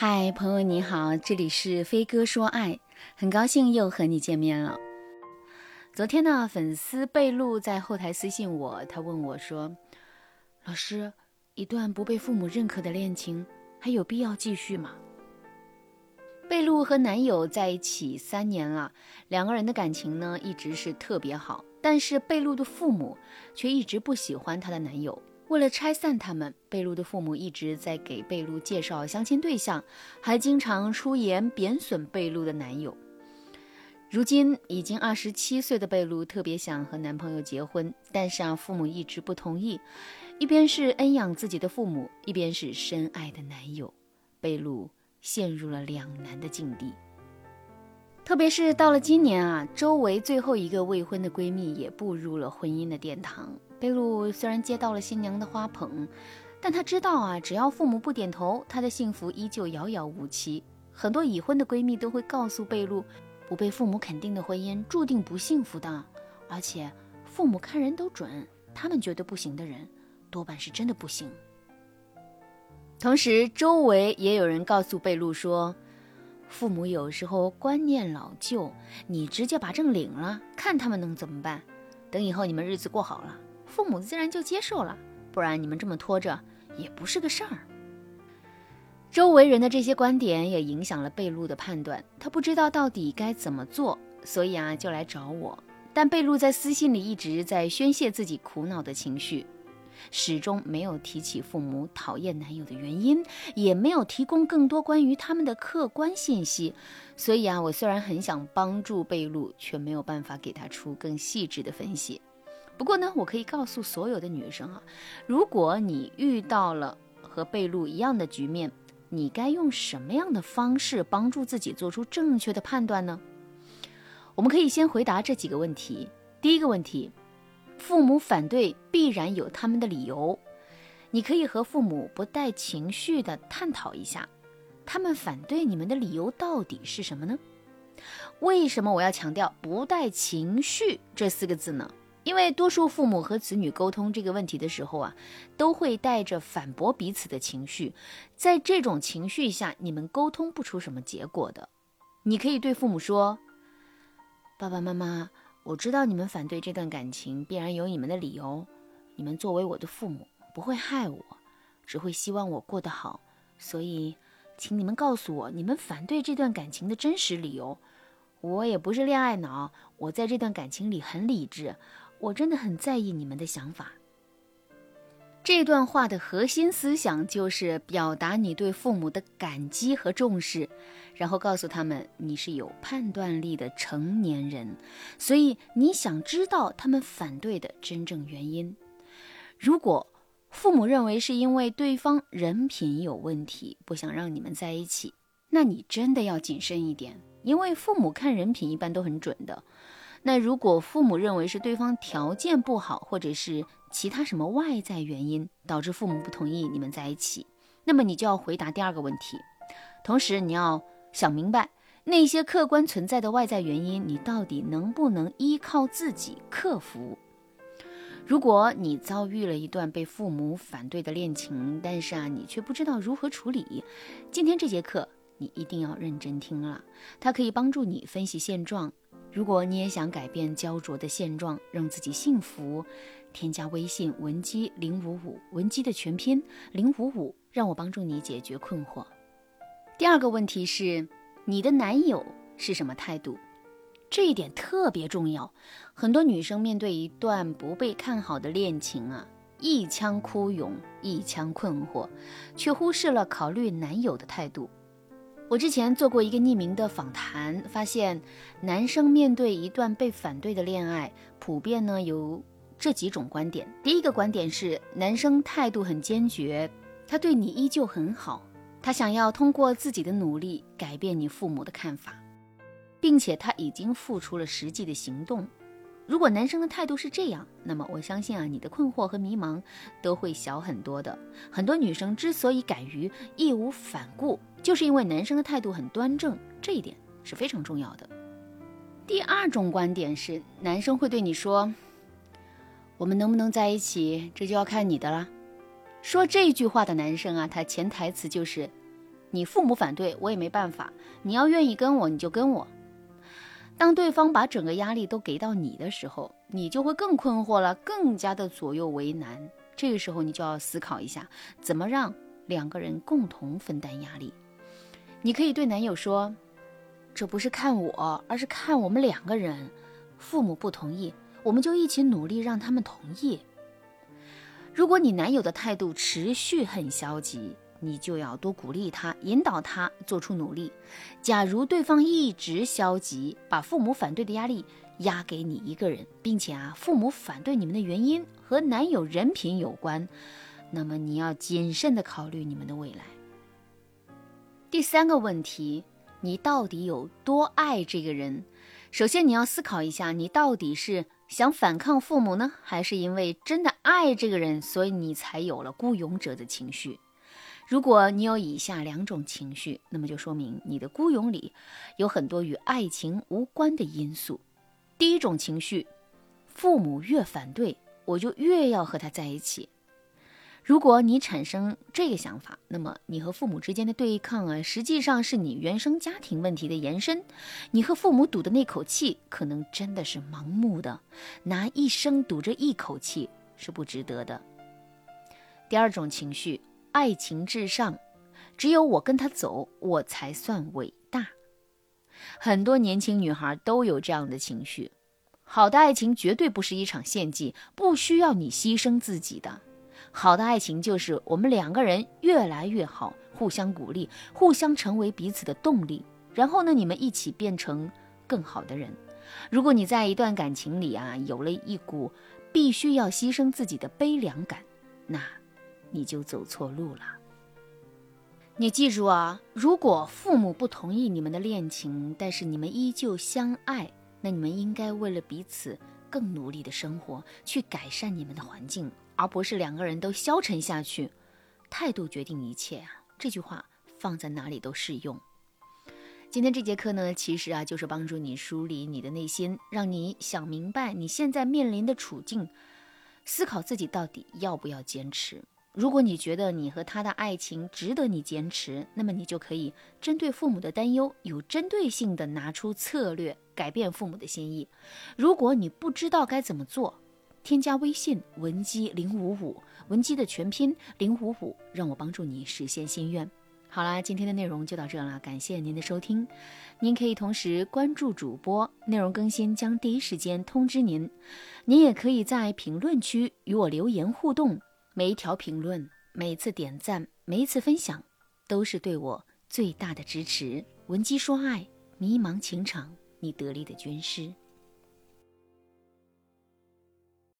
嗨，朋友你好，这里是飞哥说爱，很高兴又和你见面了。昨天呢，粉丝贝露在后台私信我，他问我说：“老师，一段不被父母认可的恋情，还有必要继续吗？”贝露和男友在一起三年了，两个人的感情呢一直是特别好，但是贝露的父母却一直不喜欢她的男友。为了拆散他们，贝露的父母一直在给贝露介绍相亲对象，还经常出言贬损贝露的男友。如今已经二十七岁的贝露特别想和男朋友结婚，但是啊，父母一直不同意。一边是恩养自己的父母，一边是深爱的男友，贝露陷入了两难的境地。特别是到了今年啊，周围最后一个未婚的闺蜜也步入了婚姻的殿堂。贝露虽然接到了新娘的花捧，但她知道啊，只要父母不点头，她的幸福依旧遥遥无期。很多已婚的闺蜜都会告诉贝露，不被父母肯定的婚姻注定不幸福的，而且父母看人都准，他们觉得不行的人，多半是真的不行。同时，周围也有人告诉贝露说。父母有时候观念老旧，你直接把证领了，看他们能怎么办？等以后你们日子过好了，父母自然就接受了。不然你们这么拖着也不是个事儿。周围人的这些观点也影响了贝露的判断，她不知道到底该怎么做，所以啊就来找我。但贝露在私信里一直在宣泄自己苦恼的情绪。始终没有提起父母讨厌男友的原因，也没有提供更多关于他们的客观信息。所以啊，我虽然很想帮助贝露，却没有办法给他出更细致的分析。不过呢，我可以告诉所有的女生啊，如果你遇到了和贝露一样的局面，你该用什么样的方式帮助自己做出正确的判断呢？我们可以先回答这几个问题。第一个问题。父母反对必然有他们的理由，你可以和父母不带情绪的探讨一下，他们反对你们的理由到底是什么呢？为什么我要强调不带情绪这四个字呢？因为多数父母和子女沟通这个问题的时候啊，都会带着反驳彼此的情绪，在这种情绪下，你们沟通不出什么结果的。你可以对父母说：“爸爸妈妈。”我知道你们反对这段感情，必然有你们的理由。你们作为我的父母，不会害我，只会希望我过得好。所以，请你们告诉我你们反对这段感情的真实理由。我也不是恋爱脑，我在这段感情里很理智。我真的很在意你们的想法。这段话的核心思想就是表达你对父母的感激和重视，然后告诉他们你是有判断力的成年人，所以你想知道他们反对的真正原因。如果父母认为是因为对方人品有问题，不想让你们在一起，那你真的要谨慎一点，因为父母看人品一般都很准的。那如果父母认为是对方条件不好，或者是其他什么外在原因导致父母不同意你们在一起，那么你就要回答第二个问题，同时你要想明白那些客观存在的外在原因，你到底能不能依靠自己克服？如果你遭遇了一段被父母反对的恋情，但是啊，你却不知道如何处理，今天这节课你一定要认真听了，它可以帮助你分析现状。如果你也想改变焦灼的现状，让自己幸福，添加微信文姬零五五，文姬的全拼零五五，让我帮助你解决困惑。第二个问题是，你的男友是什么态度？这一点特别重要。很多女生面对一段不被看好的恋情啊，一腔哭涌，一腔困惑，却忽视了考虑男友的态度。我之前做过一个匿名的访谈，发现男生面对一段被反对的恋爱，普遍呢有这几种观点。第一个观点是，男生态度很坚决，他对你依旧很好，他想要通过自己的努力改变你父母的看法，并且他已经付出了实际的行动。如果男生的态度是这样，那么我相信啊，你的困惑和迷茫都会小很多的。很多女生之所以敢于义无反顾，就是因为男生的态度很端正，这一点是非常重要的。第二种观点是，男生会对你说：“我们能不能在一起，这就要看你的了。”说这句话的男生啊，他潜台词就是：“你父母反对我也没办法，你要愿意跟我，你就跟我。当对方把整个压力都给到你的时候，你就会更困惑了，更加的左右为难。这个时候，你就要思考一下，怎么让两个人共同分担压力。你可以对男友说：“这不是看我，而是看我们两个人。父母不同意，我们就一起努力让他们同意。”如果你男友的态度持续很消极，你就要多鼓励他，引导他做出努力。假如对方一直消极，把父母反对的压力压给你一个人，并且啊，父母反对你们的原因和男友人品有关，那么你要谨慎的考虑你们的未来。第三个问题，你到底有多爱这个人？首先你要思考一下，你到底是想反抗父母呢，还是因为真的爱这个人，所以你才有了孤勇者的情绪？如果你有以下两种情绪，那么就说明你的孤勇里有很多与爱情无关的因素。第一种情绪，父母越反对，我就越要和他在一起。如果你产生这个想法，那么你和父母之间的对抗啊，实际上是你原生家庭问题的延伸。你和父母赌的那口气，可能真的是盲目的，拿一生赌这一口气是不值得的。第二种情绪。爱情至上，只有我跟他走，我才算伟大。很多年轻女孩都有这样的情绪。好的爱情绝对不是一场献祭，不需要你牺牲自己的。好的爱情就是我们两个人越来越好，互相鼓励，互相成为彼此的动力。然后呢，你们一起变成更好的人。如果你在一段感情里啊，有了一股必须要牺牲自己的悲凉感，那。你就走错路了。你记住啊，如果父母不同意你们的恋情，但是你们依旧相爱，那你们应该为了彼此更努力的生活，去改善你们的环境，而不是两个人都消沉下去。态度决定一切啊，这句话放在哪里都适用。今天这节课呢，其实啊，就是帮助你梳理你的内心，让你想明白你现在面临的处境，思考自己到底要不要坚持。如果你觉得你和他的爱情值得你坚持，那么你就可以针对父母的担忧，有针对性的拿出策略，改变父母的心意。如果你不知道该怎么做，添加微信文姬零五五，文姬的全拼零五五，让我帮助你实现心愿。好啦，今天的内容就到这了，感谢您的收听。您可以同时关注主播，内容更新将第一时间通知您。您也可以在评论区与我留言互动。每一条评论，每次点赞，每一次分享，都是对我最大的支持。文姬说爱，迷茫情场，你得力的军师。